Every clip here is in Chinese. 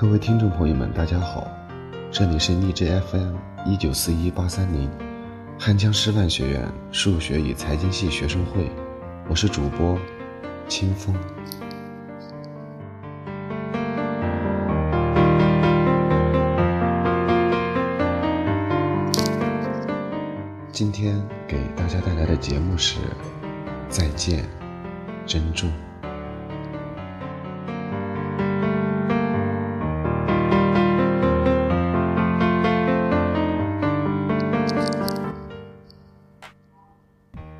各位听众朋友们，大家好，这里是荔枝 FM 一九四一八三零，汉江师范学院数学与财经系学生会，我是主播清风。今天给大家带来的节目是《再见，珍重》。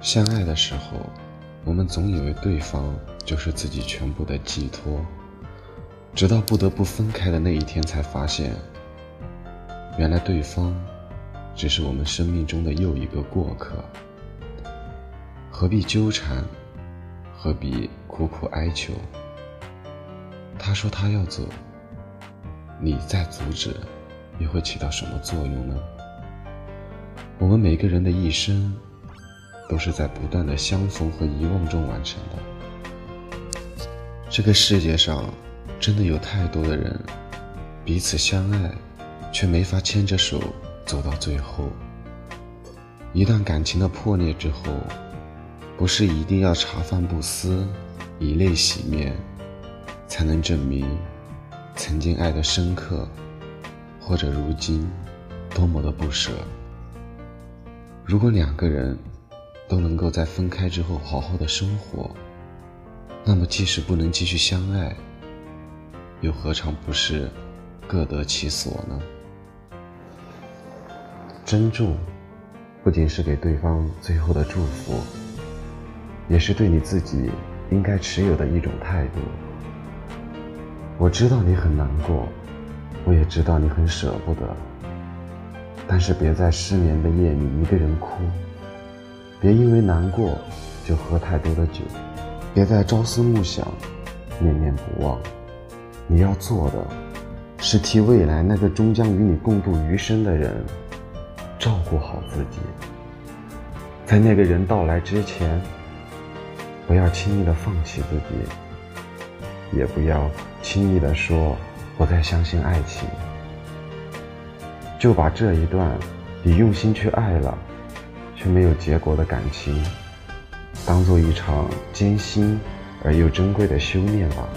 相爱的时候，我们总以为对方就是自己全部的寄托，直到不得不分开的那一天，才发现，原来对方只是我们生命中的又一个过客。何必纠缠？何必苦苦哀求？他说他要走，你再阻止，又会起到什么作用呢？我们每个人的一生。都是在不断的相逢和遗忘中完成的。这个世界上，真的有太多的人，彼此相爱，却没法牵着手走到最后。一段感情的破裂之后，不是一定要茶饭不思，以泪洗面，才能证明曾经爱的深刻，或者如今多么的不舍。如果两个人，都能够在分开之后好好的生活，那么即使不能继续相爱，又何尝不是各得其所呢？珍重，不仅是给对方最后的祝福，也是对你自己应该持有的一种态度。我知道你很难过，我也知道你很舍不得，但是别在失眠的夜里一个人哭。别因为难过就喝太多的酒，别再朝思暮想、念念不忘。你要做的，是替未来那个终将与你共度余生的人照顾好自己。在那个人到来之前，不要轻易的放弃自己，也不要轻易的说不再相信爱情。就把这一段你用心去爱了。却没有结果的感情，当做一场艰辛而又珍贵的修炼吧。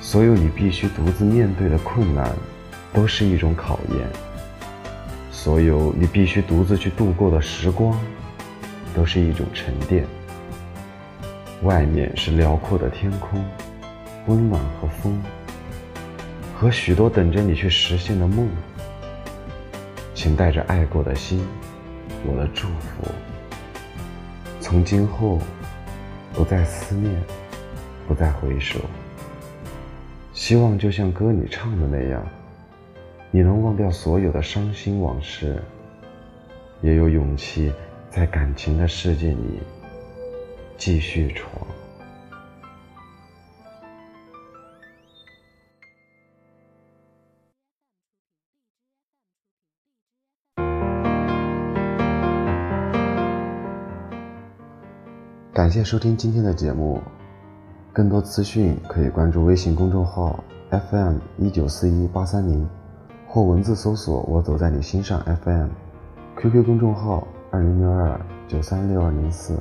所有你必须独自面对的困难，都是一种考验；所有你必须独自去度过的时光，都是一种沉淀。外面是辽阔的天空，温暖和风，和许多等着你去实现的梦。请带着爱过的心，我的祝福。从今后，不再思念，不再回首。希望就像歌里唱的那样，你能忘掉所有的伤心往事，也有勇气在感情的世界里继续闯。感谢收听今天的节目，更多资讯可以关注微信公众号 FM 一九四一八三零，或文字搜索“我走在你心上 FM”，QQ 公众号二零六二九三六二零四。